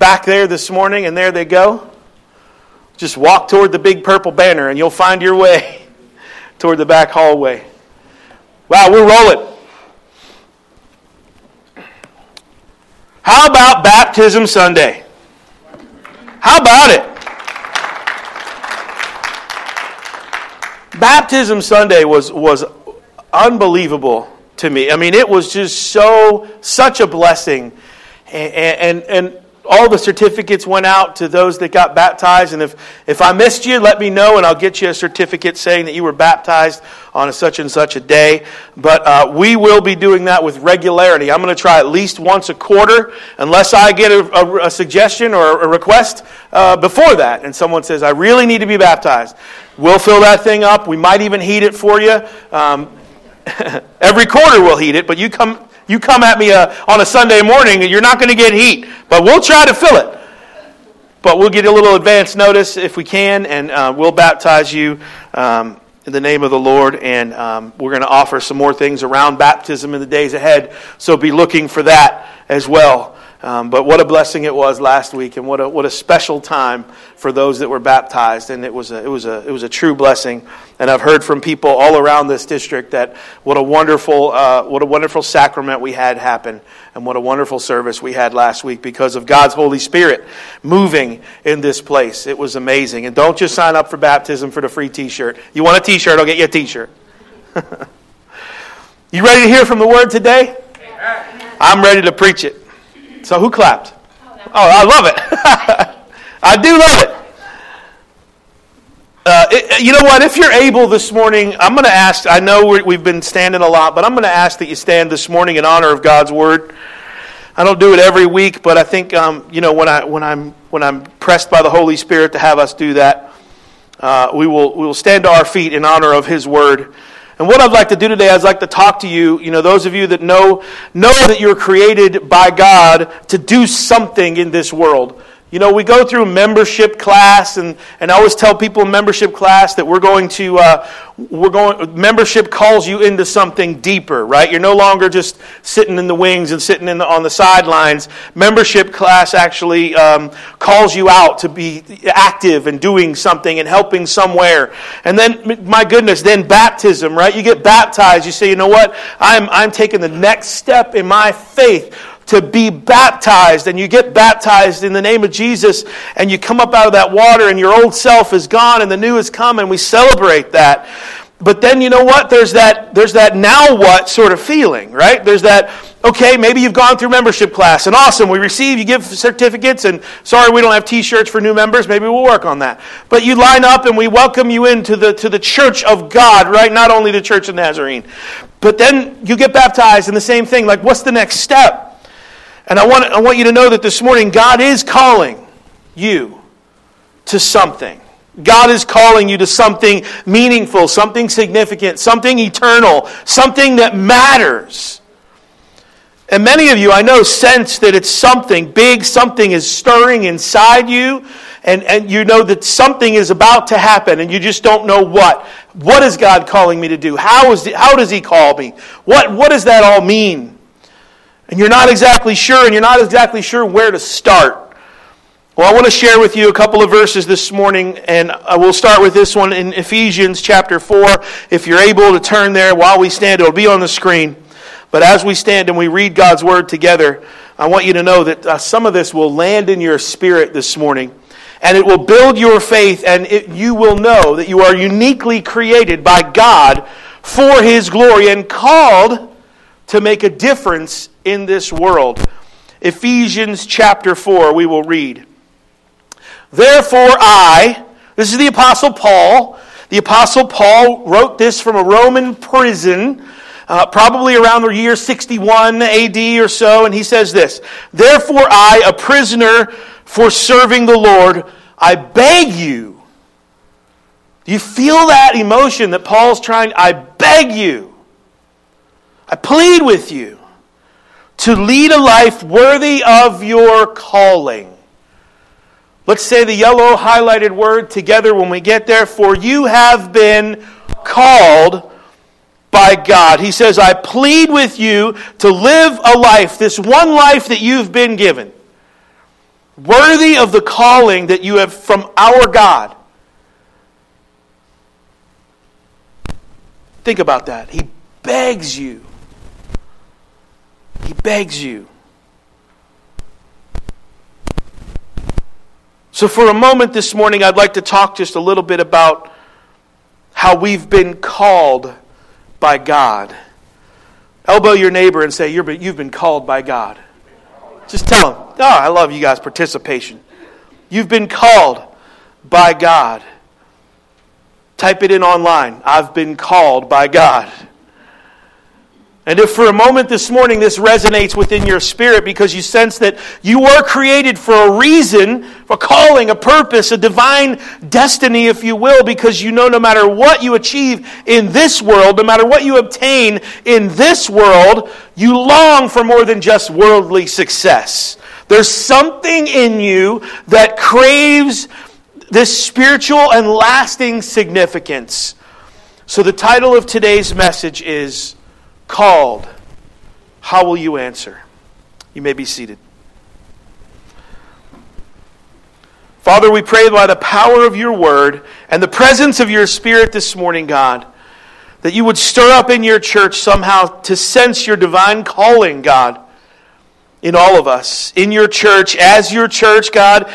back there this morning, and there they go. Just walk toward the big purple banner, and you'll find your way toward the back hallway. Wow, we're rolling. How about Baptism Sunday? How about it? Baptism Sunday was, was unbelievable to me. I mean, it was just so, such a blessing. And, and, and all the certificates went out to those that got baptized. And if, if I missed you, let me know, and I'll get you a certificate saying that you were baptized on such and such a day. But uh, we will be doing that with regularity. I'm going to try at least once a quarter, unless I get a, a, a suggestion or a request uh, before that. And someone says, I really need to be baptized. We'll fill that thing up. We might even heat it for you. Um, every quarter we'll heat it, but you come you come at me uh, on a Sunday morning, you're not going to get heat, but we'll try to fill it. But we'll get a little advance notice if we can, and uh, we'll baptize you um, in the name of the Lord. And um, we're going to offer some more things around baptism in the days ahead, so be looking for that as well. Um, but what a blessing it was last week, and what a, what a special time for those that were baptized. And it was, a, it, was a, it was a true blessing. And I've heard from people all around this district that what a wonderful, uh, what a wonderful sacrament we had happen, and what a wonderful service we had last week because of God's Holy Spirit moving in this place. It was amazing. And don't just sign up for baptism for the free t shirt. You want a t shirt, I'll get you a t shirt. you ready to hear from the Word today? I'm ready to preach it. So who clapped? Oh, I love it. I do love it. Uh, it. You know what? If you're able this morning, I'm going to ask. I know we've been standing a lot, but I'm going to ask that you stand this morning in honor of God's word. I don't do it every week, but I think um, you know when I when I'm when I'm pressed by the Holy Spirit to have us do that, uh, we will we will stand to our feet in honor of His word. And what I'd like to do today, I'd like to talk to you, you know, those of you that know, know that you're created by God to do something in this world. You know, we go through membership class, and, and I always tell people in membership class that we're going to, uh, we're going, membership calls you into something deeper, right? You're no longer just sitting in the wings and sitting in the, on the sidelines. Membership class actually um, calls you out to be active and doing something and helping somewhere. And then, my goodness, then baptism, right? You get baptized, you say, you know what? I'm, I'm taking the next step in my faith to be baptized, and you get baptized in the name of Jesus, and you come up out of that water, and your old self is gone, and the new has come, and we celebrate that. But then you know what? There's that, there's that now what sort of feeling, right? There's that, okay, maybe you've gone through membership class, and awesome, we receive, you give certificates, and sorry we don't have t shirts for new members, maybe we'll work on that. But you line up, and we welcome you into the, to the church of God, right? Not only the church of Nazarene. But then you get baptized, and the same thing, like, what's the next step? And I want, I want you to know that this morning God is calling you to something. God is calling you to something meaningful, something significant, something eternal, something that matters. And many of you, I know, sense that it's something big, something is stirring inside you, and, and you know that something is about to happen, and you just don't know what. What is God calling me to do? How, is the, how does He call me? What, what does that all mean? And you're not exactly sure, and you're not exactly sure where to start. Well, I want to share with you a couple of verses this morning, and I will start with this one in Ephesians chapter 4. If you're able to turn there while we stand, it'll be on the screen. But as we stand and we read God's word together, I want you to know that uh, some of this will land in your spirit this morning. And it will build your faith, and it, you will know that you are uniquely created by God for His glory and called to make a difference in this world. Ephesians chapter 4, we will read. Therefore, I, this is the Apostle Paul. The Apostle Paul wrote this from a Roman prison, uh, probably around the year 61 AD or so, and he says this Therefore, I, a prisoner for serving the Lord, I beg you. Do you feel that emotion that Paul's trying? I beg you. I plead with you to lead a life worthy of your calling. Let's say the yellow highlighted word together when we get there. For you have been called by God. He says, I plead with you to live a life, this one life that you've been given, worthy of the calling that you have from our God. Think about that. He begs you. He begs you. So, for a moment this morning, I'd like to talk just a little bit about how we've been called by God. Elbow your neighbor and say, You've been called by God. Just tell them, Oh, ah, I love you guys' participation. You've been called by God. Type it in online. I've been called by God. And if for a moment this morning this resonates within your spirit because you sense that you were created for a reason, a calling, a purpose, a divine destiny, if you will, because you know no matter what you achieve in this world, no matter what you obtain in this world, you long for more than just worldly success. There's something in you that craves this spiritual and lasting significance. So, the title of today's message is Called. How will you answer? You may be seated. Father, we pray by the power of your word and the presence of your spirit this morning, God, that you would stir up in your church somehow to sense your divine calling, God, in all of us, in your church, as your church, God,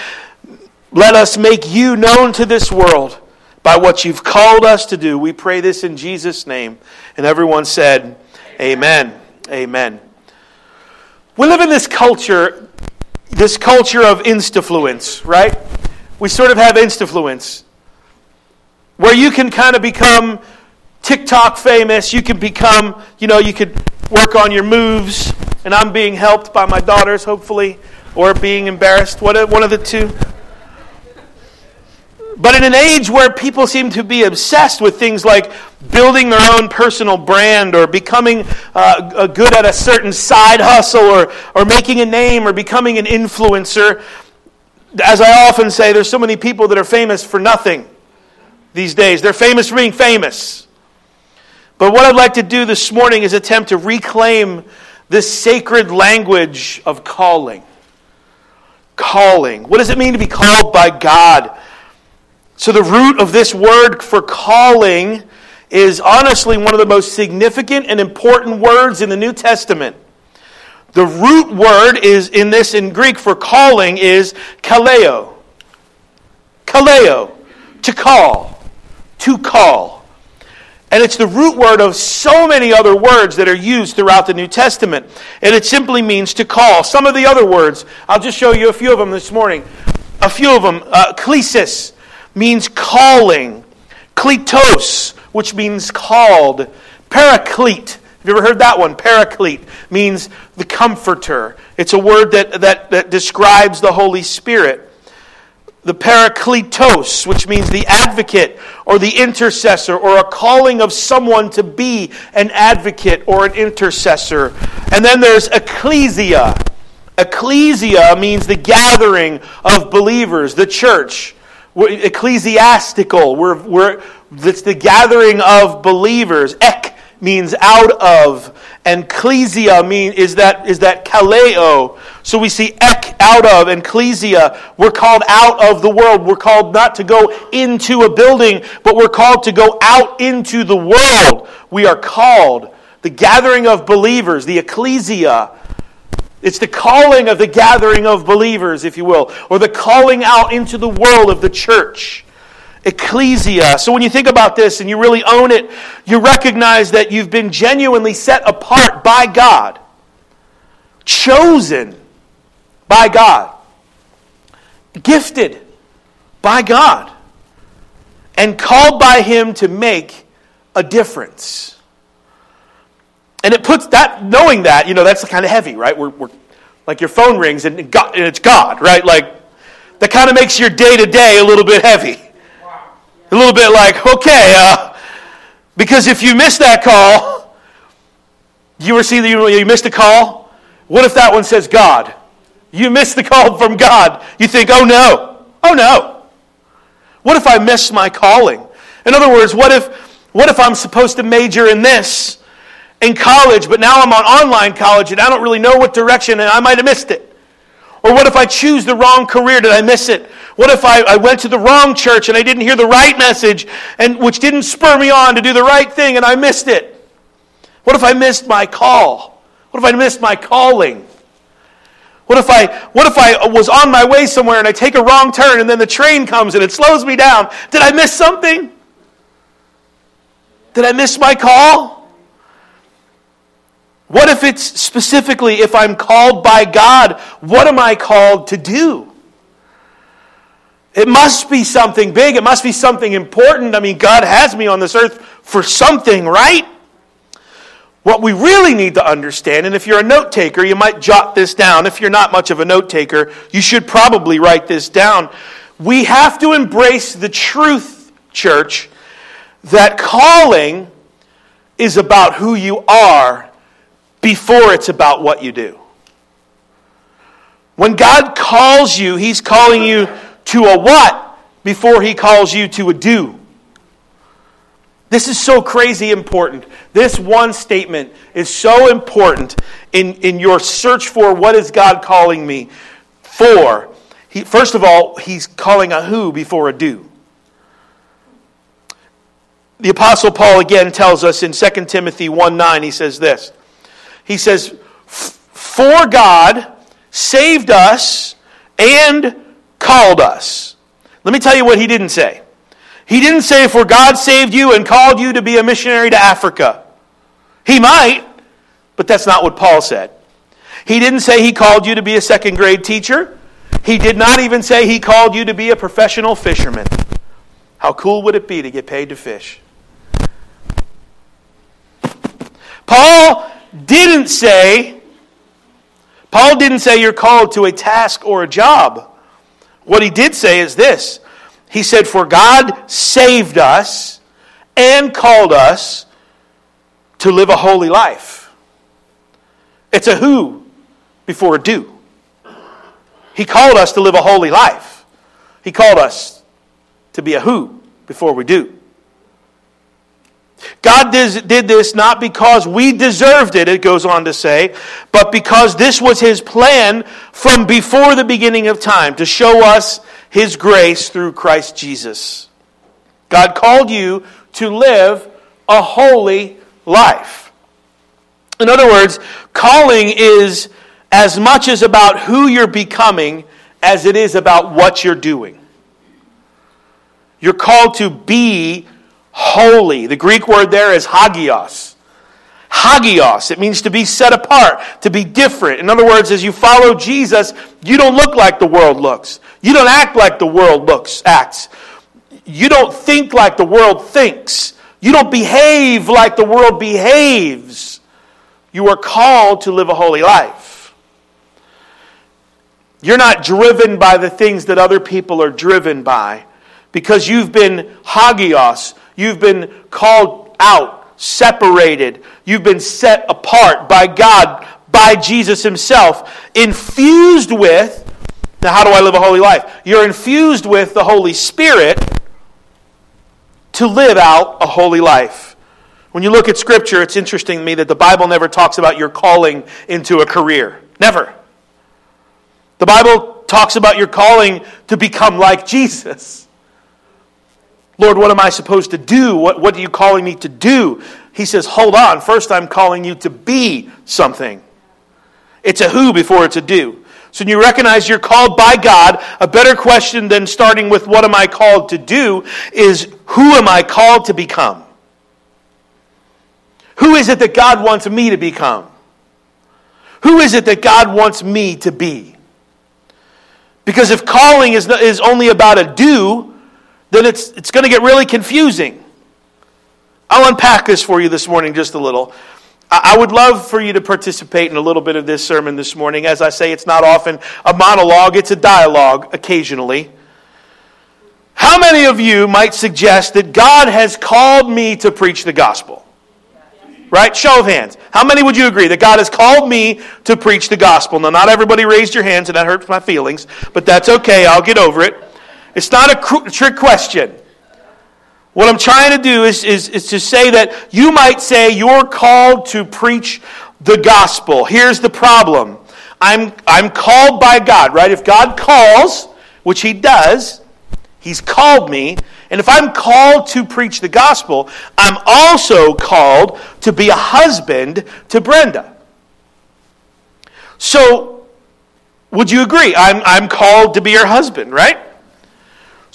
let us make you known to this world by what you've called us to do. We pray this in Jesus' name. And everyone said, Amen. Amen. We live in this culture, this culture of instafluence, right? We sort of have instafluence where you can kind of become TikTok famous. You can become, you know, you could work on your moves, and I'm being helped by my daughters, hopefully, or being embarrassed. What, one of the two. But in an age where people seem to be obsessed with things like building their own personal brand or becoming uh, good at a certain side hustle or, or making a name or becoming an influencer, as I often say, there's so many people that are famous for nothing these days. They're famous for being famous. But what I'd like to do this morning is attempt to reclaim this sacred language of calling. Calling. What does it mean to be called by God? So, the root of this word for calling is honestly one of the most significant and important words in the New Testament. The root word is in this in Greek for calling is kaleo. Kaleo, to call, to call. And it's the root word of so many other words that are used throughout the New Testament. And it simply means to call. Some of the other words, I'll just show you a few of them this morning. A few of them. Uh, klesis, means calling. Kletos, which means called. Paraclete. Have you ever heard that one? Paraclete means the comforter. It's a word that, that, that describes the Holy Spirit. The parakletos, which means the advocate or the intercessor or a calling of someone to be an advocate or an intercessor. And then there's ecclesia. Ecclesia means the gathering of believers, the church. Ecclesiastical. We're, we're, it's the gathering of believers. Ek means out of, and ecclesia mean, is that, is that kaleo. So we see ek out of, and ecclesia. We're called out of the world. We're called not to go into a building, but we're called to go out into the world. We are called the gathering of believers, the ecclesia. It's the calling of the gathering of believers, if you will, or the calling out into the world of the church. Ecclesia. So when you think about this and you really own it, you recognize that you've been genuinely set apart by God, chosen by God, gifted by God, and called by Him to make a difference. And it puts that, knowing that, you know, that's kind of heavy, right? We're, we're like your phone rings and, God, and it's God, right? Like, that kind of makes your day to day a little bit heavy. A little bit like, okay, uh, because if you miss that call, you ever see that you, you missed a call? What if that one says God? You missed the call from God. You think, oh no, oh no. What if I miss my calling? In other words, what if, what if I'm supposed to major in this in college, but now I'm on online college and I don't really know what direction and I might have missed it. Or what if I choose the wrong career? Did I miss it? What if I, I went to the wrong church and I didn't hear the right message, and which didn't spur me on to do the right thing and I missed it? What if I missed my call? What if I missed my calling? What if I what if I was on my way somewhere and I take a wrong turn and then the train comes and it slows me down? Did I miss something? Did I miss my call? What if it's specifically if I'm called by God, what am I called to do? It must be something big. It must be something important. I mean, God has me on this earth for something, right? What we really need to understand, and if you're a note taker, you might jot this down. If you're not much of a note taker, you should probably write this down. We have to embrace the truth, church, that calling is about who you are before it's about what you do. When God calls you, He's calling you to a what before He calls you to a do. This is so crazy important. This one statement is so important in, in your search for what is God calling me for. He, first of all, he's calling a who before a do. The Apostle Paul again tells us in 2 Timothy 1 9, he says this. He says, For God saved us and called us. Let me tell you what he didn't say. He didn't say, For God saved you and called you to be a missionary to Africa. He might, but that's not what Paul said. He didn't say he called you to be a second grade teacher. He did not even say he called you to be a professional fisherman. How cool would it be to get paid to fish? Paul didn't say, Paul didn't say you're called to a task or a job. What he did say is this he said, For God saved us and called us to live a holy life. It's a who before a do. He called us to live a holy life. He called us to be a who before we do. God did this not because we deserved it, it goes on to say, but because this was His plan from before the beginning of time to show us his grace through Christ Jesus. God called you to live a holy life. In other words, calling is as much as about who you're becoming as it is about what you're doing. You're called to be holy. The Greek word there is hagios. Hagios. It means to be set apart, to be different. In other words, as you follow Jesus, you don't look like the world looks. You don't act like the world looks, acts. You don't think like the world thinks. You don't behave like the world behaves. You are called to live a holy life. You're not driven by the things that other people are driven by because you've been hagios. You've been called out, separated. You've been set apart by God, by Jesus Himself, infused with now, how do I live a holy life? You're infused with the Holy Spirit to live out a holy life. When you look at Scripture, it's interesting to me that the Bible never talks about your calling into a career. Never. The Bible talks about your calling to become like Jesus. Lord, what am I supposed to do? What, what are you calling me to do? He says, Hold on. First, I'm calling you to be something. It's a who before it's a do. So when you recognize you're called by God, a better question than starting with what am I called to do is who am I called to become? Who is it that God wants me to become? Who is it that God wants me to be? Because if calling is, is only about a do, then it's, it's going to get really confusing. I'll unpack this for you this morning just a little. I would love for you to participate in a little bit of this sermon this morning. As I say, it's not often a monologue, it's a dialogue occasionally. How many of you might suggest that God has called me to preach the gospel? Right? Show of hands. How many would you agree that God has called me to preach the gospel? Now, not everybody raised your hands, and that hurts my feelings, but that's okay. I'll get over it. It's not a trick question. What I'm trying to do is, is, is to say that you might say you're called to preach the gospel. Here's the problem I'm, I'm called by God, right? If God calls, which He does, He's called me. And if I'm called to preach the gospel, I'm also called to be a husband to Brenda. So, would you agree? I'm, I'm called to be her husband, right?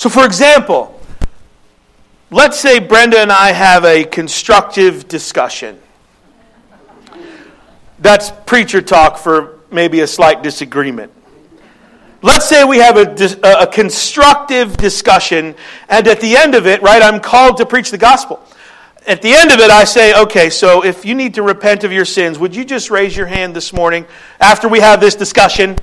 So, for example, let's say Brenda and I have a constructive discussion. That's preacher talk for maybe a slight disagreement. Let's say we have a, a constructive discussion, and at the end of it, right, I'm called to preach the gospel. At the end of it, I say, okay, so if you need to repent of your sins, would you just raise your hand this morning after we have this discussion?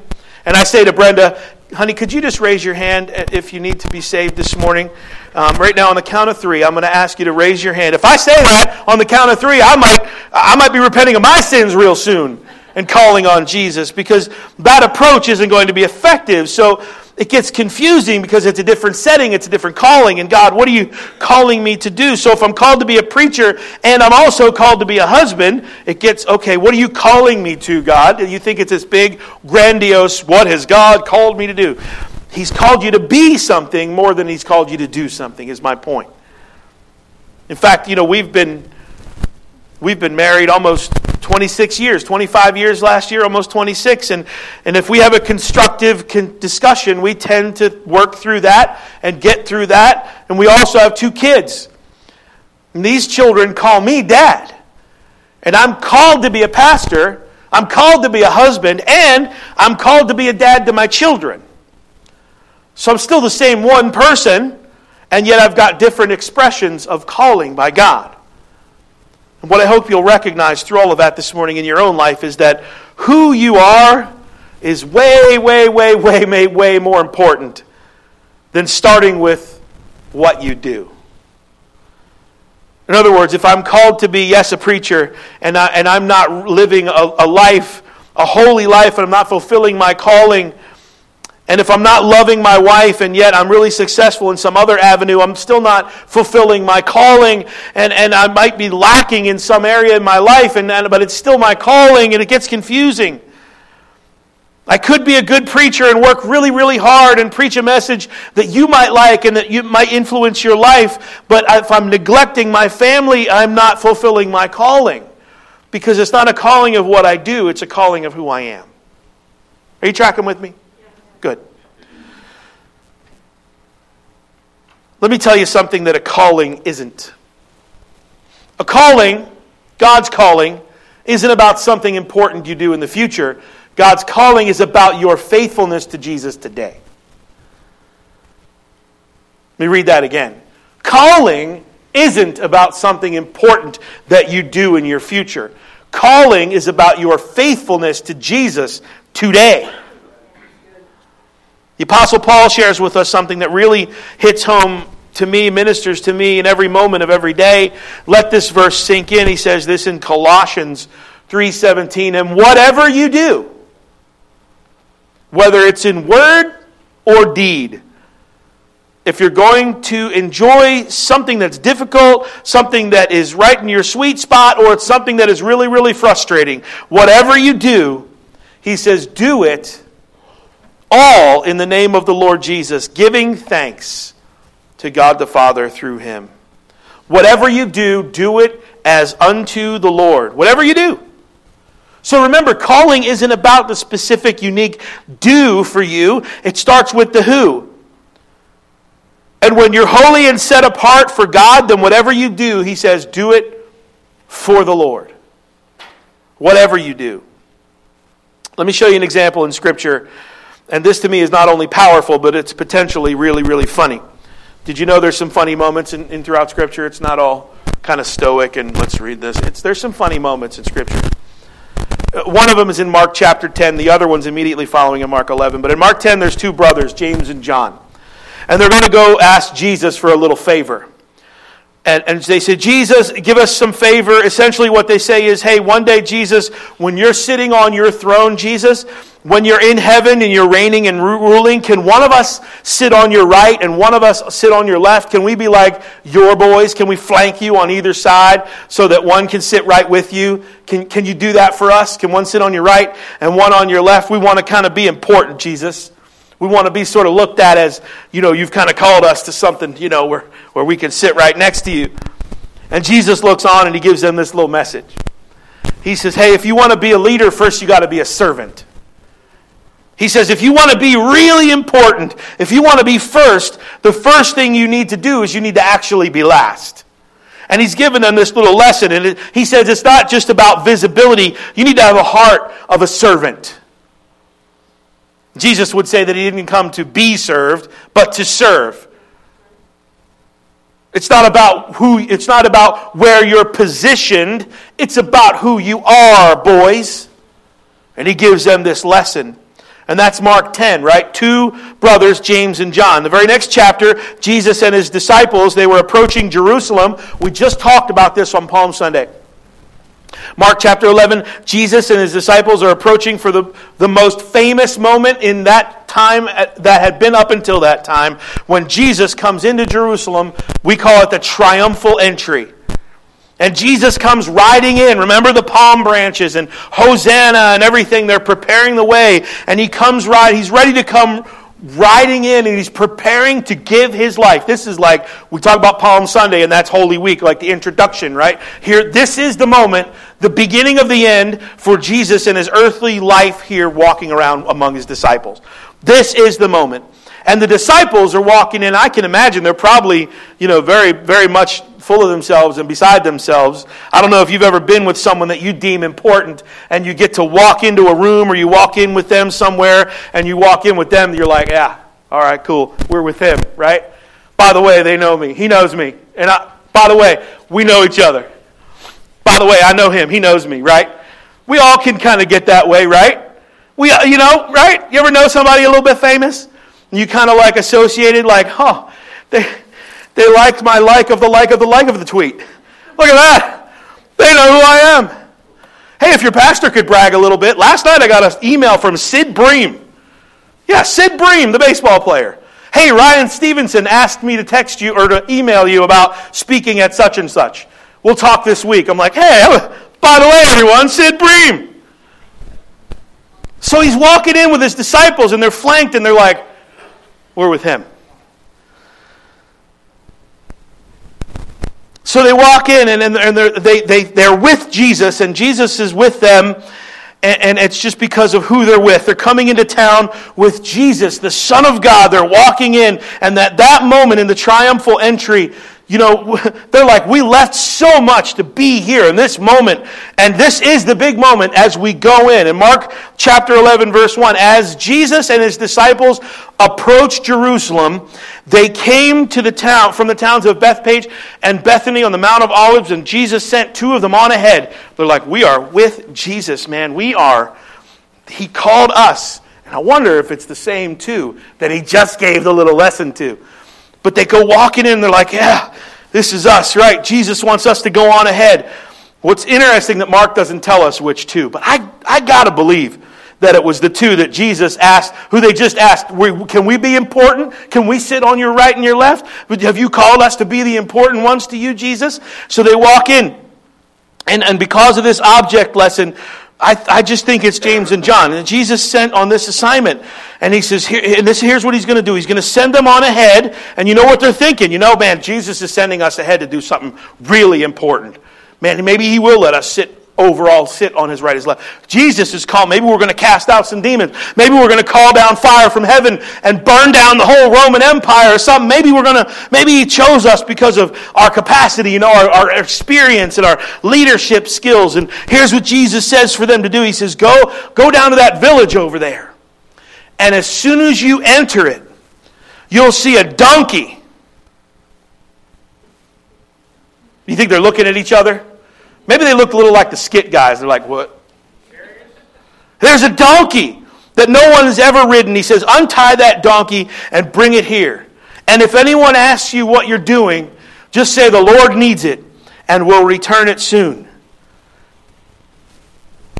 And I say to Brenda, honey, could you just raise your hand if you need to be saved this morning? Um, right now, on the count of three, I'm going to ask you to raise your hand. If I say that on the count of three, I might, I might be repenting of my sins real soon and calling on Jesus because that approach isn't going to be effective. So it gets confusing because it's a different setting, it's a different calling. And God, what are you calling me to do? So if I'm called to be a preacher and I'm also called to be a husband, it gets, okay, what are you calling me to, God? You think it's this big, grandiose, what has God called me to do? He's called you to be something more than he's called you to do something, is my point. In fact, you know, we've been we've been married almost 26 years, 25 years last year, almost 26. And, and if we have a constructive con- discussion, we tend to work through that and get through that. And we also have two kids. And these children call me dad. And I'm called to be a pastor, I'm called to be a husband, and I'm called to be a dad to my children. So I'm still the same one person, and yet I've got different expressions of calling by God. What I hope you'll recognize through all of that this morning in your own life is that who you are is way, way, way, way, way, way more important than starting with what you do. In other words, if I'm called to be, yes, a preacher, and, I, and I'm not living a, a life, a holy life, and I'm not fulfilling my calling, and if I'm not loving my wife and yet I'm really successful in some other avenue, I'm still not fulfilling my calling and, and I might be lacking in some area in my life, and, and, but it's still my calling and it gets confusing. I could be a good preacher and work really, really hard and preach a message that you might like and that you might influence your life, but if I'm neglecting my family, I'm not fulfilling my calling. Because it's not a calling of what I do, it's a calling of who I am. Are you tracking with me? Good. Let me tell you something that a calling isn't. A calling, God's calling, isn't about something important you do in the future. God's calling is about your faithfulness to Jesus today. Let me read that again. Calling isn't about something important that you do in your future. Calling is about your faithfulness to Jesus today. The Apostle Paul shares with us something that really hits home to me, ministers to me in every moment of every day. Let this verse sink in. He says this in Colossians 3:17, and whatever you do, whether it's in word or deed, if you're going to enjoy something that's difficult, something that is right in your sweet spot, or it's something that is really, really frustrating, whatever you do, he says, do it all in the name of the Lord Jesus, giving thanks to God the Father through him. Whatever you do, do it as unto the Lord. Whatever you do. So remember, calling isn't about the specific, unique do for you, it starts with the who. And when you're holy and set apart for God, then whatever you do, he says, do it for the Lord. Whatever you do. Let me show you an example in Scripture and this to me is not only powerful, but it's potentially really, really funny. Did you know there's some funny moments in, in throughout Scripture? It's not all kind of stoic and let's read this. It's, there's some funny moments in Scripture. Uh, one of them is in Mark chapter 10, the other one's immediately following in Mark 11. But in Mark 10, there's two brothers, James and John. And they're going to go ask Jesus for a little favor. And, and they said, Jesus, give us some favor. Essentially, what they say is, hey, one day, Jesus, when you're sitting on your throne, Jesus, when you're in heaven and you're reigning and ruling, can one of us sit on your right and one of us sit on your left? Can we be like your boys? Can we flank you on either side so that one can sit right with you? Can, can you do that for us? Can one sit on your right and one on your left? We want to kind of be important, Jesus. We want to be sort of looked at as, you know, you've kind of called us to something, you know, where, where we can sit right next to you. And Jesus looks on and he gives them this little message. He says, Hey, if you want to be a leader, first you got to be a servant. He says, if you want to be really important, if you want to be first, the first thing you need to do is you need to actually be last. And he's given them this little lesson. And he says it's not just about visibility, you need to have a heart of a servant. Jesus would say that he didn't come to be served, but to serve. It's not about who it's not about where you're positioned, it's about who you are, boys. And he gives them this lesson. And that's Mark 10, right? Two brothers, James and John. The very next chapter, Jesus and his disciples, they were approaching Jerusalem. We just talked about this on Palm Sunday. Mark chapter 11, Jesus and his disciples are approaching for the, the most famous moment in that time uh, that had been up until that time when Jesus comes into Jerusalem. We call it the triumphal entry. And Jesus comes riding in. Remember the palm branches and Hosanna and everything. They're preparing the way. And he comes right, he's ready to come riding in and he's preparing to give his life. This is like, we talk about Palm Sunday and that's Holy Week, like the introduction, right? Here, this is the moment, the beginning of the end for Jesus and his earthly life here walking around among his disciples. This is the moment. And the disciples are walking in. I can imagine they're probably, you know, very, very much full of themselves and beside themselves. I don't know if you've ever been with someone that you deem important and you get to walk into a room or you walk in with them somewhere and you walk in with them, you're like, yeah, all right, cool. We're with him, right? By the way, they know me. He knows me. And I, by the way, we know each other. By the way, I know him. He knows me, right? We all can kind of get that way, right? We, you know, right? You ever know somebody a little bit famous? And you kind of like associated, like, huh, they, they liked my like of the like of the like of the tweet. Look at that. They know who I am. Hey, if your pastor could brag a little bit. Last night I got an email from Sid Bream. Yeah, Sid Bream, the baseball player. Hey, Ryan Stevenson asked me to text you or to email you about speaking at such and such. We'll talk this week. I'm like, hey, by the way, everyone, Sid Bream. So he's walking in with his disciples and they're flanked and they're like, we're with him. So they walk in and, and they're, they, they, they're with Jesus, and Jesus is with them, and, and it's just because of who they're with. They're coming into town with Jesus, the Son of God. They're walking in, and that, that moment in the triumphal entry, you know, they're like, we left so much to be here in this moment. And this is the big moment as we go in. In Mark chapter 11, verse 1, as Jesus and his disciples approached Jerusalem, they came to the town, from the towns of Bethpage and Bethany on the Mount of Olives, and Jesus sent two of them on ahead. They're like, we are with Jesus, man. We are. He called us. And I wonder if it's the same, too, that he just gave the little lesson to. But they go walking in, they're like, yeah, this is us, right? Jesus wants us to go on ahead. What's interesting that Mark doesn't tell us which two, but I, I got to believe that it was the two that Jesus asked, who they just asked, Can we be important? Can we sit on your right and your left? Have you called us to be the important ones to you, Jesus? So they walk in. And, and because of this object lesson, I, I just think it's James and John. And Jesus sent on this assignment. And he says, Here, and this, here's what he's going to do. He's going to send them on ahead. And you know what they're thinking? You know, man, Jesus is sending us ahead to do something really important. Man, maybe he will let us sit overall sit on his right, his left. Jesus is called. Maybe we're going to cast out some demons. Maybe we're going to call down fire from heaven and burn down the whole Roman Empire or something. Maybe we're going to, maybe he chose us because of our capacity, you know, our, our experience and our leadership skills. And here's what Jesus says for them to do. He says, go, go down to that village over there. And as soon as you enter it, you'll see a donkey. You think they're looking at each other? Maybe they look a little like the skit guys. They're like, what? There's a donkey that no one has ever ridden. He says, untie that donkey and bring it here. And if anyone asks you what you're doing, Just say, The Lord needs it, and we'll return it soon.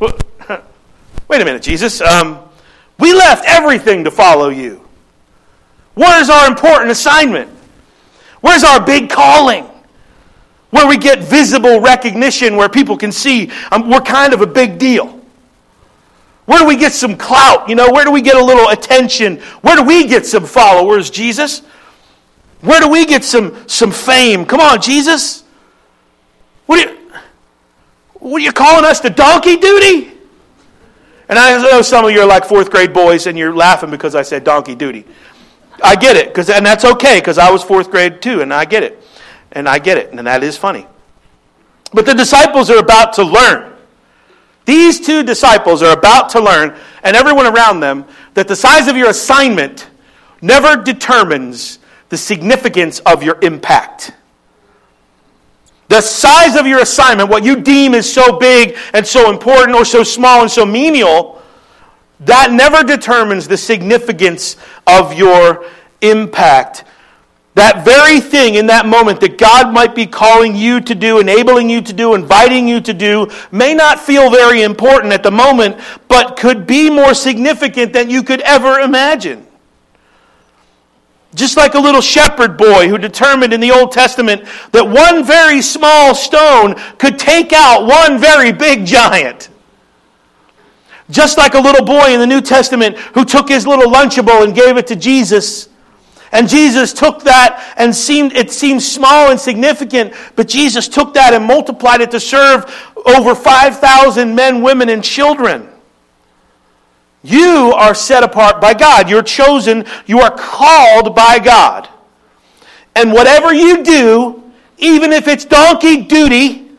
Wait a minute, Jesus. Um, we left everything to follow you. Where's our important assignment? Where's our big calling? Where we get visible recognition, where people can see um, we're kind of a big deal. Where do we get some clout? You know, where do we get a little attention? Where do we get some followers, Jesus? Where do we get some, some fame? Come on, Jesus. What are, you, what are you calling us to donkey duty? And I know some of you are like fourth grade boys and you're laughing because I said donkey duty. I get it, cause, and that's okay because I was fourth grade too, and I get it. And I get it, and that is funny. But the disciples are about to learn. These two disciples are about to learn, and everyone around them, that the size of your assignment never determines the significance of your impact. The size of your assignment, what you deem is so big and so important or so small and so menial, that never determines the significance of your impact. That very thing in that moment that God might be calling you to do, enabling you to do, inviting you to do, may not feel very important at the moment, but could be more significant than you could ever imagine. Just like a little shepherd boy who determined in the Old Testament that one very small stone could take out one very big giant. Just like a little boy in the New Testament who took his little Lunchable and gave it to Jesus. And Jesus took that and seemed, it seemed small and significant, but Jesus took that and multiplied it to serve over 5,000 men, women, and children. You are set apart by God. You're chosen. You are called by God. And whatever you do, even if it's donkey duty,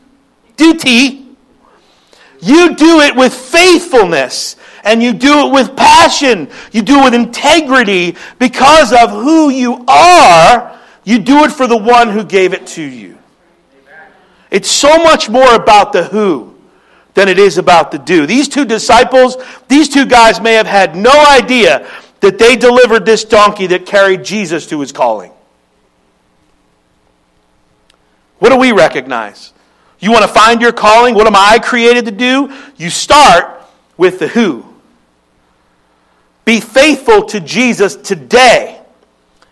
duty, you do it with faithfulness and you do it with passion. You do it with integrity because of who you are. You do it for the one who gave it to you. It's so much more about the who than it is about the do. These two disciples, these two guys may have had no idea that they delivered this donkey that carried Jesus to his calling. What do we recognize? You want to find your calling? What am I created to do? You start with the who. Be faithful to Jesus today.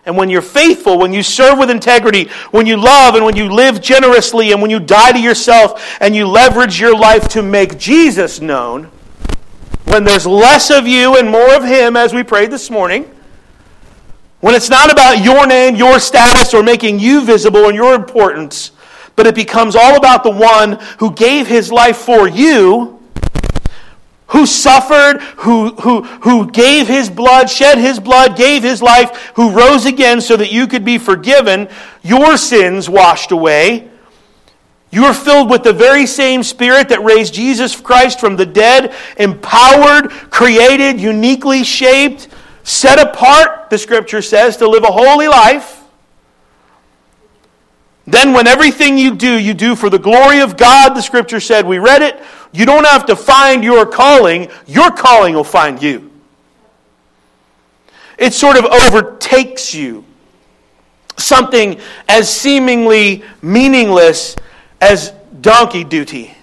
And when you're faithful, when you serve with integrity, when you love and when you live generously and when you die to yourself and you leverage your life to make Jesus known, when there's less of you and more of Him, as we prayed this morning, when it's not about your name, your status, or making you visible and your importance, but it becomes all about the one who gave His life for you who suffered, who, who, who gave his blood, shed his blood, gave his life, who rose again so that you could be forgiven, your sins washed away. You are filled with the very same Spirit that raised Jesus Christ from the dead, empowered, created, uniquely shaped, set apart, the Scripture says, to live a holy life. Then, when everything you do, you do for the glory of God, the Scripture said, we read it, you don't have to find your calling, your calling will find you. It sort of overtakes you. Something as seemingly meaningless as donkey duty.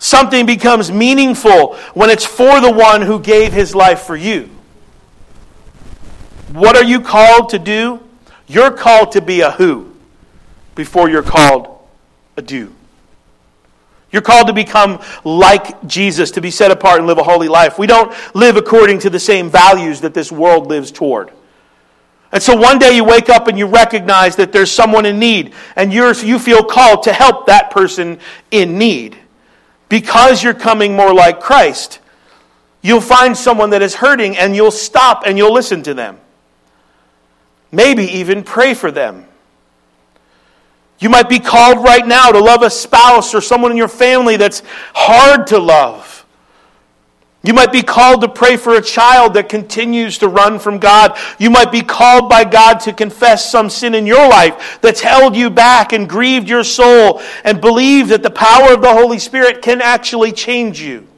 Something becomes meaningful when it's for the one who gave his life for you. What are you called to do? You're called to be a who before you're called a do. You're called to become like Jesus, to be set apart and live a holy life. We don't live according to the same values that this world lives toward. And so one day you wake up and you recognize that there's someone in need, and you're, you feel called to help that person in need. Because you're coming more like Christ, you'll find someone that is hurting and you'll stop and you'll listen to them. Maybe even pray for them. You might be called right now to love a spouse or someone in your family that's hard to love. You might be called to pray for a child that continues to run from God. You might be called by God to confess some sin in your life that's held you back and grieved your soul and believe that the power of the Holy Spirit can actually change you.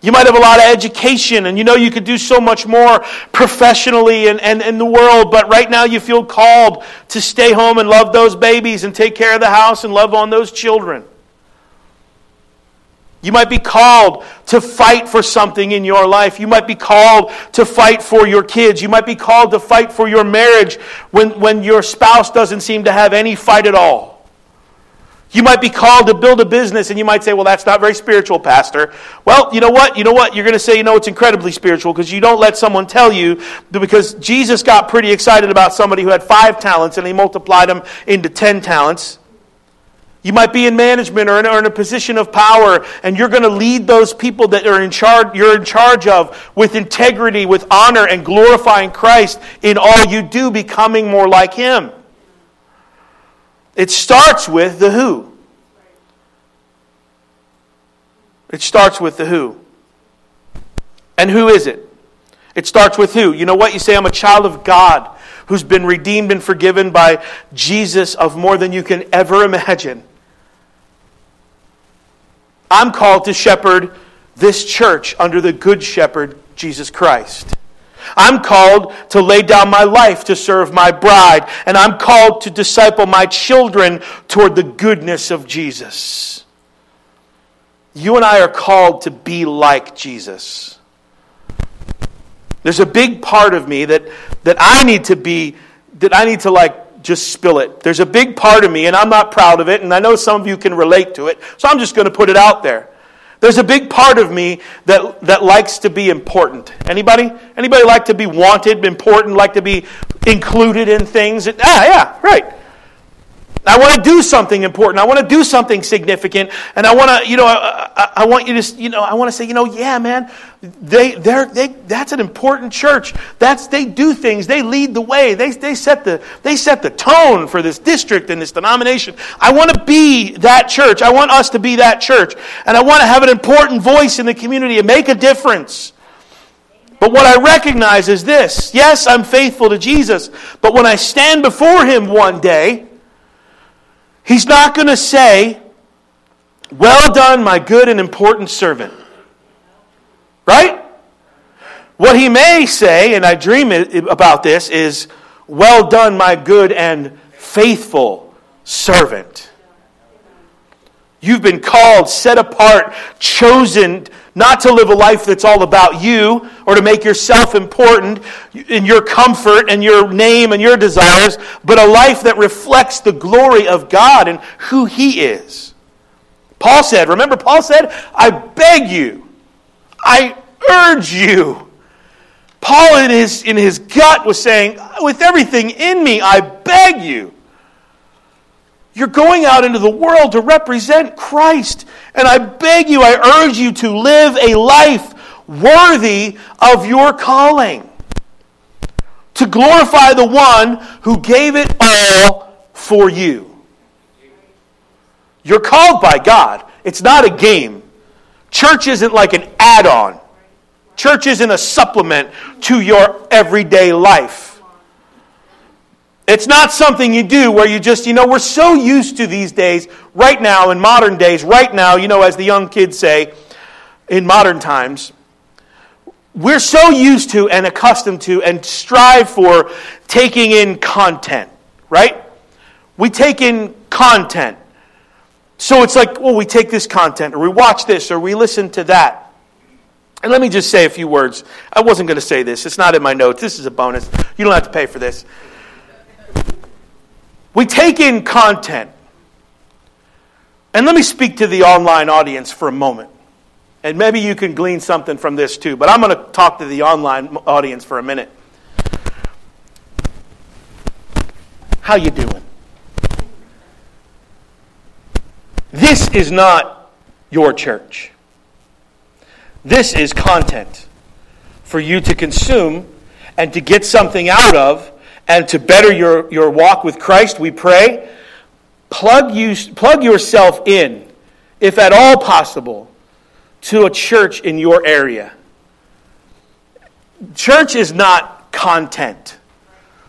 You might have a lot of education and you know you could do so much more professionally and, and in the world, but right now you feel called to stay home and love those babies and take care of the house and love on those children. You might be called to fight for something in your life. You might be called to fight for your kids. You might be called to fight for your marriage when, when your spouse doesn't seem to have any fight at all. You might be called to build a business and you might say, well, that's not very spiritual, Pastor. Well, you know what? You know what? You're going to say, you know, it's incredibly spiritual because you don't let someone tell you because Jesus got pretty excited about somebody who had five talents and he multiplied them into ten talents. You might be in management or in, or in a position of power and you're going to lead those people that are in charge, you're in charge of with integrity, with honor, and glorifying Christ in all you do, becoming more like Him. It starts with the who. It starts with the who. And who is it? It starts with who? You know what? You say, I'm a child of God who's been redeemed and forgiven by Jesus of more than you can ever imagine. I'm called to shepherd this church under the good shepherd, Jesus Christ. I'm called to lay down my life to serve my bride, and I'm called to disciple my children toward the goodness of Jesus. You and I are called to be like Jesus. There's a big part of me that, that I need to be, that I need to like just spill it. There's a big part of me, and I'm not proud of it, and I know some of you can relate to it, so I'm just going to put it out there. There's a big part of me that, that likes to be important. Anybody? Anybody like to be wanted, important, like to be included in things? Ah, yeah, right. I want to do something important. I want to do something significant. And I want to, you know, I, I, I, want you to, you know, I want to say, you know, yeah, man, they, they're, they, that's an important church. That's, they do things. They lead the way. They, they, set the, they set the tone for this district and this denomination. I want to be that church. I want us to be that church. And I want to have an important voice in the community and make a difference. But what I recognize is this yes, I'm faithful to Jesus, but when I stand before Him one day, He's not going to say, Well done, my good and important servant. Right? What he may say, and I dream about this, is, Well done, my good and faithful servant. You've been called, set apart, chosen not to live a life that's all about you or to make yourself important in your comfort and your name and your desires, but a life that reflects the glory of God and who He is. Paul said, remember, Paul said, I beg you, I urge you. Paul, in his, in his gut, was saying, with everything in me, I beg you. You're going out into the world to represent Christ. And I beg you, I urge you to live a life worthy of your calling. To glorify the one who gave it all for you. You're called by God. It's not a game. Church isn't like an add on, church isn't a supplement to your everyday life. It's not something you do where you just, you know, we're so used to these days, right now, in modern days, right now, you know, as the young kids say, in modern times, we're so used to and accustomed to and strive for taking in content, right? We take in content. So it's like, well, we take this content, or we watch this, or we listen to that. And let me just say a few words. I wasn't going to say this. It's not in my notes. This is a bonus. You don't have to pay for this. We take in content. And let me speak to the online audience for a moment. And maybe you can glean something from this too, but I'm going to talk to the online audience for a minute. How you doing? This is not your church. This is content for you to consume and to get something out of and to better your, your walk with Christ, we pray, plug, you, plug yourself in, if at all possible, to a church in your area. Church is not content.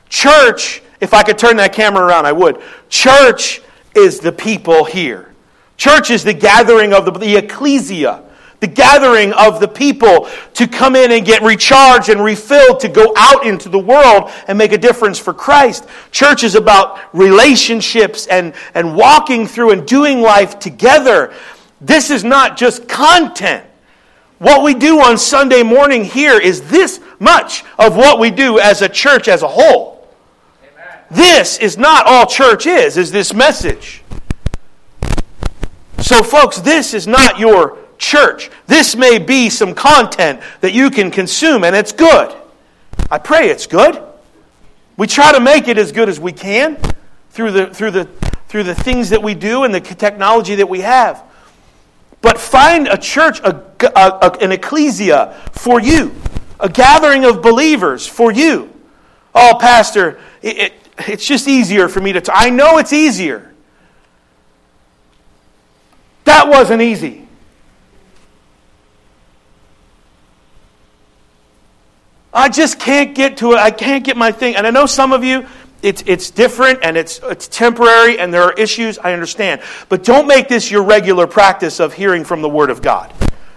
Church, if I could turn that camera around, I would. Church is the people here. Church is the gathering of the, the ecclesia, the gathering of the people to come in and get recharged and refilled to go out into the world and make a difference for Christ. Church is about relationships and, and walking through and doing life together. This is not just content. What we do on Sunday morning here is this much of what we do as a church as a whole. Amen. This is not all church is, is this message. So, folks, this is not your church. This may be some content that you can consume, and it's good. I pray it's good. We try to make it as good as we can through the, through the, through the things that we do and the technology that we have. But find a church, a, a, an ecclesia for you, a gathering of believers for you. Oh, Pastor, it, it, it's just easier for me to. I know it's easier. That wasn't easy. I just can't get to it. I can't get my thing. And I know some of you, it's, it's different and it's, it's temporary and there are issues. I understand. But don't make this your regular practice of hearing from the Word of God.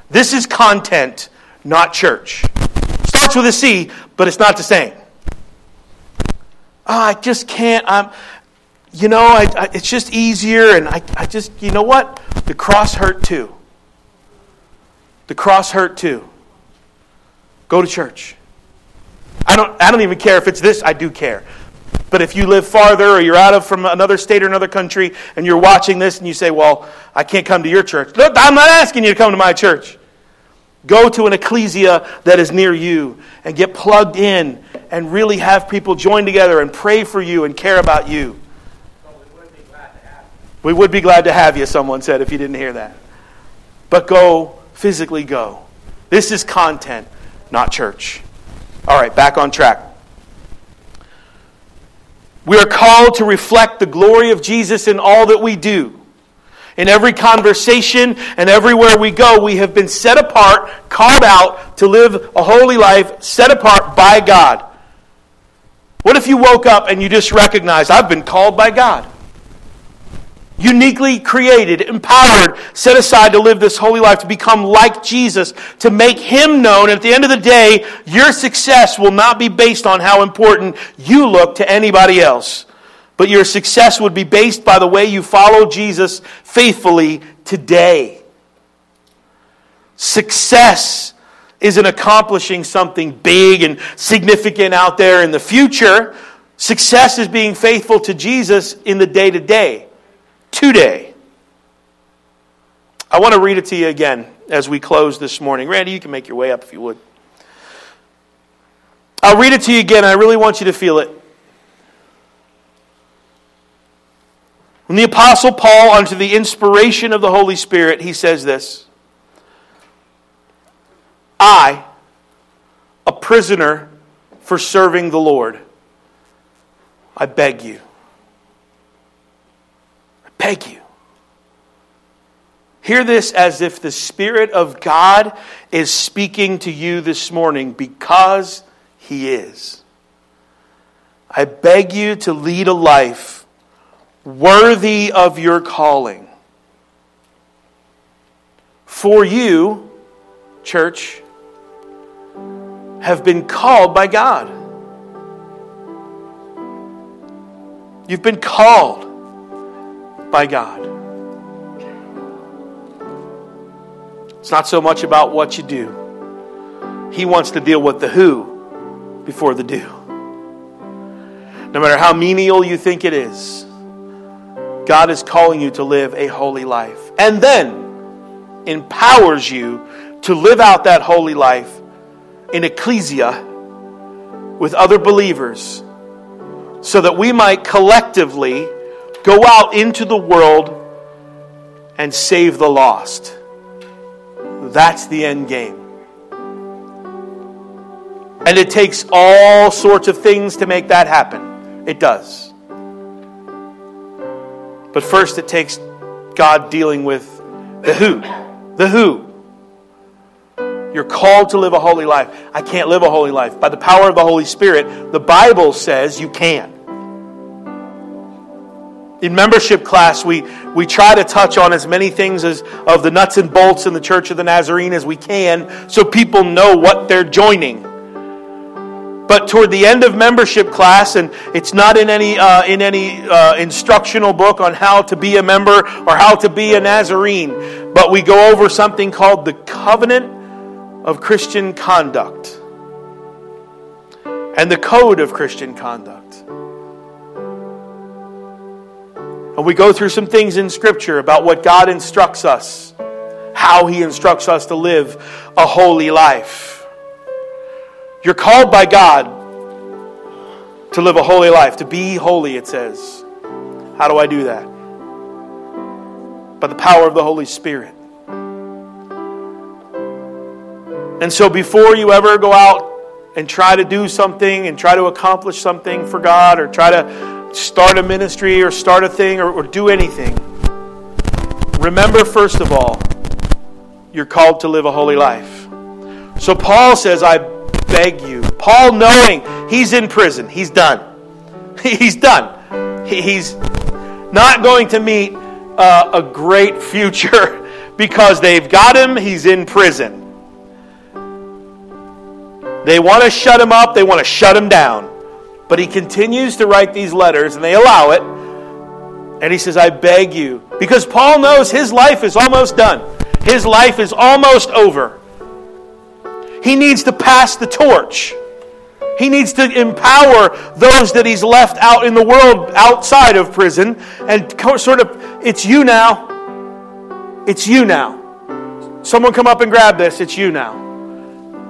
This is content, not church. Starts with a C, but it's not the same. Oh, I just can't. I'm, you know, I, I, it's just easier. And I, I just, you know what? The cross hurt too. The cross hurt too. Go to church. I don't, I don't even care if it's this, I do care. But if you live farther or you're out of from another state or another country and you're watching this and you say, Well, I can't come to your church. Look, I'm not asking you to come to my church. Go to an ecclesia that is near you and get plugged in and really have people join together and pray for you and care about you. We would be glad to have you, someone said, if you didn't hear that. But go, physically go. This is content, not church. All right, back on track. We are called to reflect the glory of Jesus in all that we do. In every conversation and everywhere we go, we have been set apart, called out to live a holy life set apart by God. What if you woke up and you just recognized, I've been called by God? Uniquely created, empowered, set aside to live this holy life, to become like Jesus, to make Him known. And at the end of the day, your success will not be based on how important you look to anybody else, but your success would be based by the way you follow Jesus faithfully today. Success isn't accomplishing something big and significant out there in the future. Success is being faithful to Jesus in the day to day today. I want to read it to you again as we close this morning. Randy, you can make your way up if you would. I'll read it to you again. I really want you to feel it. When the Apostle Paul, under the inspiration of the Holy Spirit, he says this I, a prisoner for serving the Lord, I beg you beg you. Hear this as if the Spirit of God is speaking to you this morning because He is. I beg you to lead a life worthy of your calling. For you, church, have been called by God. You've been called by God. It's not so much about what you do, He wants to deal with the who before the do. No matter how menial you think it is, God is calling you to live a holy life. And then empowers you to live out that holy life in ecclesia with other believers so that we might collectively Go out into the world and save the lost. That's the end game. And it takes all sorts of things to make that happen. It does. But first, it takes God dealing with the who. The who. You're called to live a holy life. I can't live a holy life. By the power of the Holy Spirit, the Bible says you can. In membership class, we, we try to touch on as many things as of the nuts and bolts in the Church of the Nazarene as we can so people know what they're joining. But toward the end of membership class, and it's not in any, uh, in any uh, instructional book on how to be a member or how to be a Nazarene, but we go over something called the covenant of Christian conduct and the code of Christian conduct. And we go through some things in Scripture about what God instructs us, how He instructs us to live a holy life. You're called by God to live a holy life, to be holy, it says. How do I do that? By the power of the Holy Spirit. And so before you ever go out and try to do something and try to accomplish something for God or try to start a ministry or start a thing or, or do anything, remember first of all, you're called to live a holy life. So Paul says, I beg you. Paul, knowing he's in prison, he's done. He's done. He's not going to meet uh, a great future because they've got him, he's in prison. They want to shut him up, they want to shut him down. But he continues to write these letters, and they allow it. And he says, I beg you. Because Paul knows his life is almost done, his life is almost over. He needs to pass the torch. He needs to empower those that he's left out in the world outside of prison and sort of, it's you now. It's you now. Someone come up and grab this. It's you now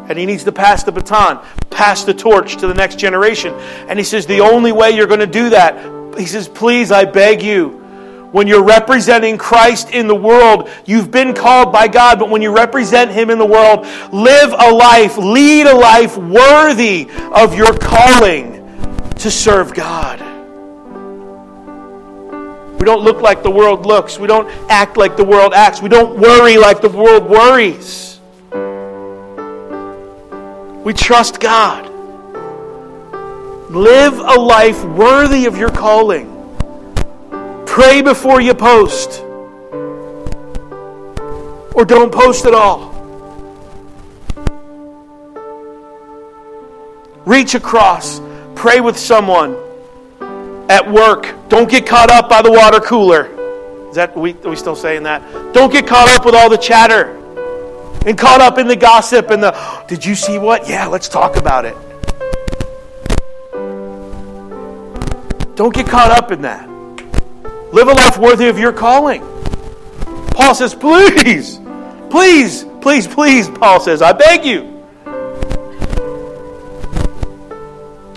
and he needs to pass the baton, pass the torch to the next generation. And he says, The only way you're going to do that, he says, Please, I beg you. When you're representing Christ in the world, you've been called by God, but when you represent Him in the world, live a life, lead a life worthy of your calling to serve God. We don't look like the world looks. We don't act like the world acts. We don't worry like the world worries. We trust God. Live a life worthy of your calling. Pray before you post. Or don't post at all. Reach across. Pray with someone at work. Don't get caught up by the water cooler. Is that we, are we still saying that? Don't get caught up with all the chatter and caught up in the gossip and the, did you see what? Yeah, let's talk about it. Don't get caught up in that. Live a life worthy of your calling. Paul says, please, please, please, please, Paul says, I beg you.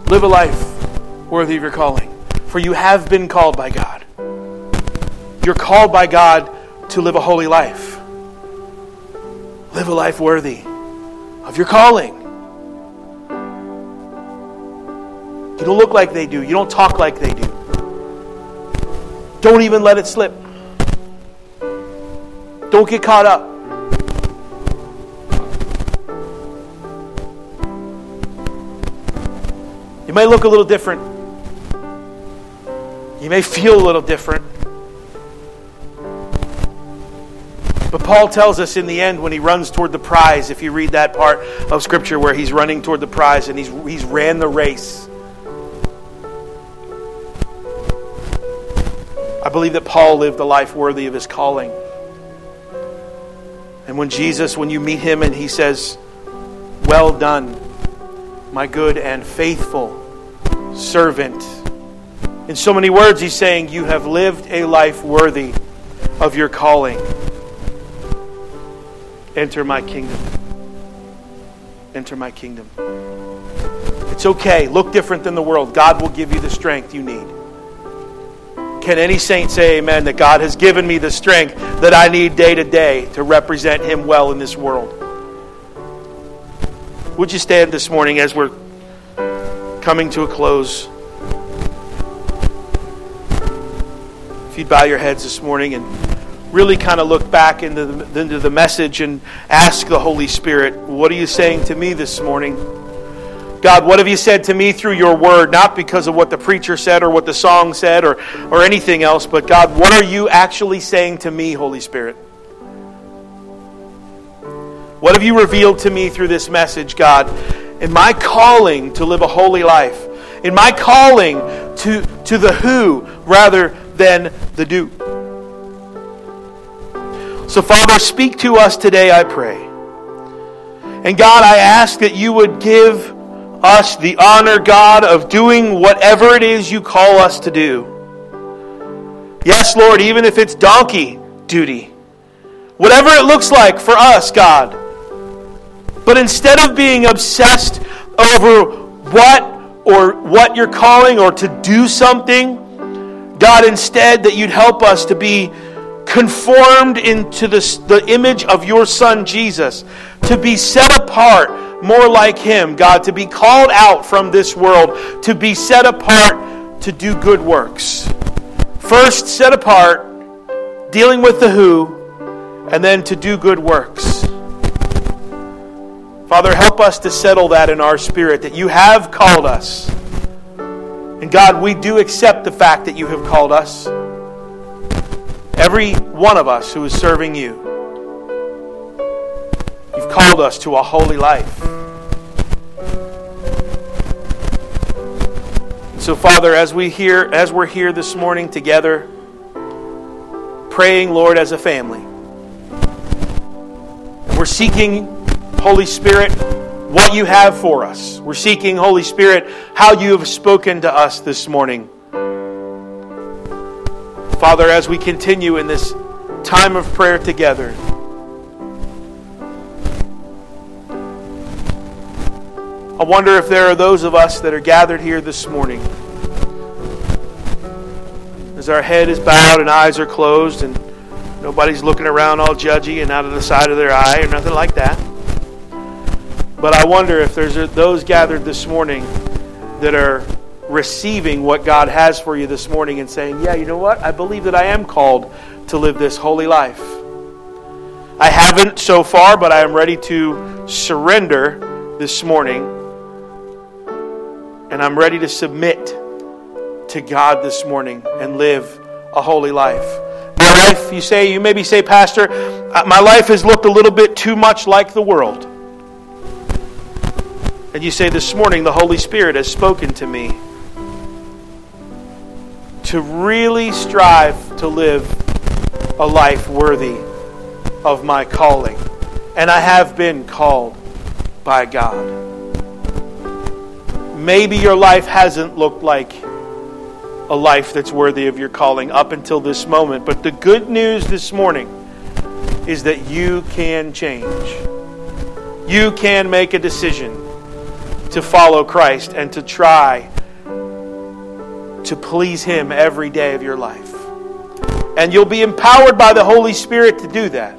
Live a life worthy of your calling, for you have been called by God. You're called by God to live a holy life. Live a life worthy of your calling. You don't look like they do. You don't talk like they do. Don't even let it slip. Don't get caught up. You may look a little different. You may feel a little different. But Paul tells us in the end when he runs toward the prize, if you read that part of Scripture where he's running toward the prize and he's, he's ran the race. I believe that Paul lived a life worthy of his calling. And when Jesus, when you meet him and he says, Well done, my good and faithful servant. In so many words, he's saying, You have lived a life worthy of your calling. Enter my kingdom. Enter my kingdom. It's okay. Look different than the world. God will give you the strength you need. Can any saint say amen that God has given me the strength that I need day to day to represent Him well in this world? Would you stand this morning as we're coming to a close? If you'd bow your heads this morning and really kind of look back into the, into the message and ask the Holy Spirit, What are you saying to me this morning? God, what have you said to me through your word? Not because of what the preacher said or what the song said or, or anything else, but God, what are you actually saying to me, Holy Spirit? What have you revealed to me through this message, God? In my calling to live a holy life, in my calling to, to the who rather than the do. So, Father, speak to us today, I pray. And God, I ask that you would give us the honor, God, of doing whatever it is you call us to do. Yes, Lord, even if it's donkey duty. Whatever it looks like for us, God. But instead of being obsessed over what or what you're calling or to do something, God, instead that you'd help us to be conformed into the, the image of your Son Jesus, to be set apart more like Him, God, to be called out from this world, to be set apart to do good works. First, set apart, dealing with the who, and then to do good works. Father, help us to settle that in our spirit that you have called us. And God, we do accept the fact that you have called us. Every one of us who is serving you. You've called us to a holy life. So, Father, as we hear, as we're here this morning together, praying, Lord, as a family, we're seeking Holy Spirit, what you have for us. We're seeking, Holy Spirit, how you have spoken to us this morning. Father, as we continue in this time of prayer together, I wonder if there are those of us that are gathered here this morning. As our head is bowed and eyes are closed, and nobody's looking around all judgy and out of the side of their eye or nothing like that. But I wonder if there's those gathered this morning that are receiving what God has for you this morning and saying, Yeah, you know what? I believe that I am called to live this holy life. I haven't so far, but I am ready to surrender this morning. And I'm ready to submit to God this morning and live a holy life. My life, you say, you maybe say, Pastor, uh, my life has looked a little bit too much like the world. And you say, This morning the Holy Spirit has spoken to me to really strive to live a life worthy of my calling. And I have been called by God. Maybe your life hasn't looked like a life that's worthy of your calling up until this moment. But the good news this morning is that you can change. You can make a decision to follow Christ and to try to please Him every day of your life. And you'll be empowered by the Holy Spirit to do that.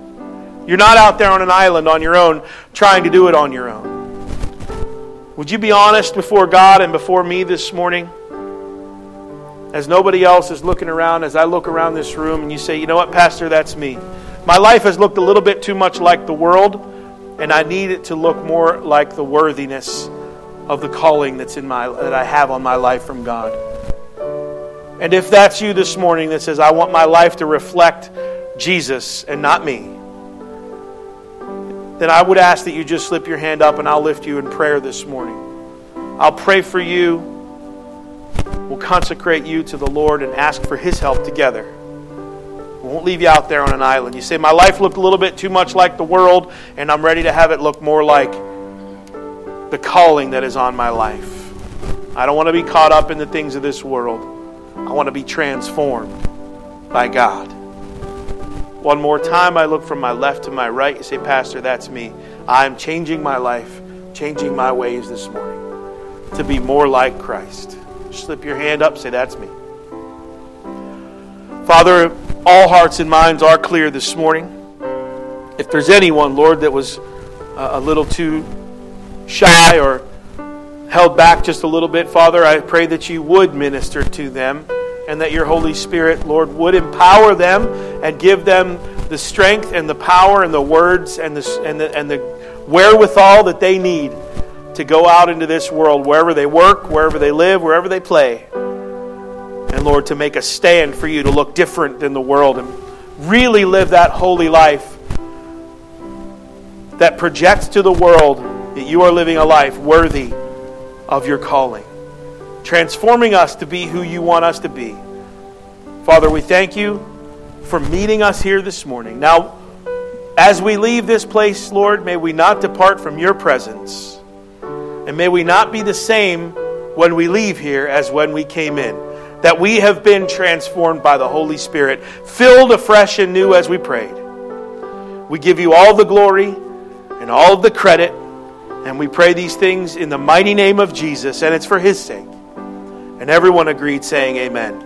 You're not out there on an island on your own trying to do it on your own. Would you be honest before God and before me this morning? As nobody else is looking around, as I look around this room, and you say, you know what, Pastor, that's me. My life has looked a little bit too much like the world, and I need it to look more like the worthiness of the calling that's in my that I have on my life from God. And if that's you this morning that says I want my life to reflect Jesus and not me, then I would ask that you just slip your hand up and I'll lift you in prayer this morning. I'll pray for you. We'll consecrate you to the Lord and ask for his help together. We won't leave you out there on an island. You say, My life looked a little bit too much like the world, and I'm ready to have it look more like the calling that is on my life. I don't want to be caught up in the things of this world. I want to be transformed by God. One more time, I look from my left to my right. You say, Pastor, that's me. I'm changing my life, changing my ways this morning to be more like Christ. Slip your hand up, say, That's me. Father, all hearts and minds are clear this morning. If there's anyone, Lord, that was a little too shy or held back just a little bit, Father, I pray that you would minister to them and that your Holy Spirit, Lord, would empower them and give them the strength and the power and the words and the, and the, and the wherewithal that they need to go out into this world, wherever they work, wherever they live, wherever they play. And Lord, to make a stand for you, to look different than the world and really live that holy life that projects to the world that you are living a life worthy of your calling, transforming us to be who you want us to be. Father, we thank you for meeting us here this morning. Now, as we leave this place, Lord, may we not depart from your presence. And may we not be the same when we leave here as when we came in. That we have been transformed by the Holy Spirit, filled afresh and new as we prayed. We give you all the glory and all the credit, and we pray these things in the mighty name of Jesus, and it's for his sake. And everyone agreed, saying, Amen.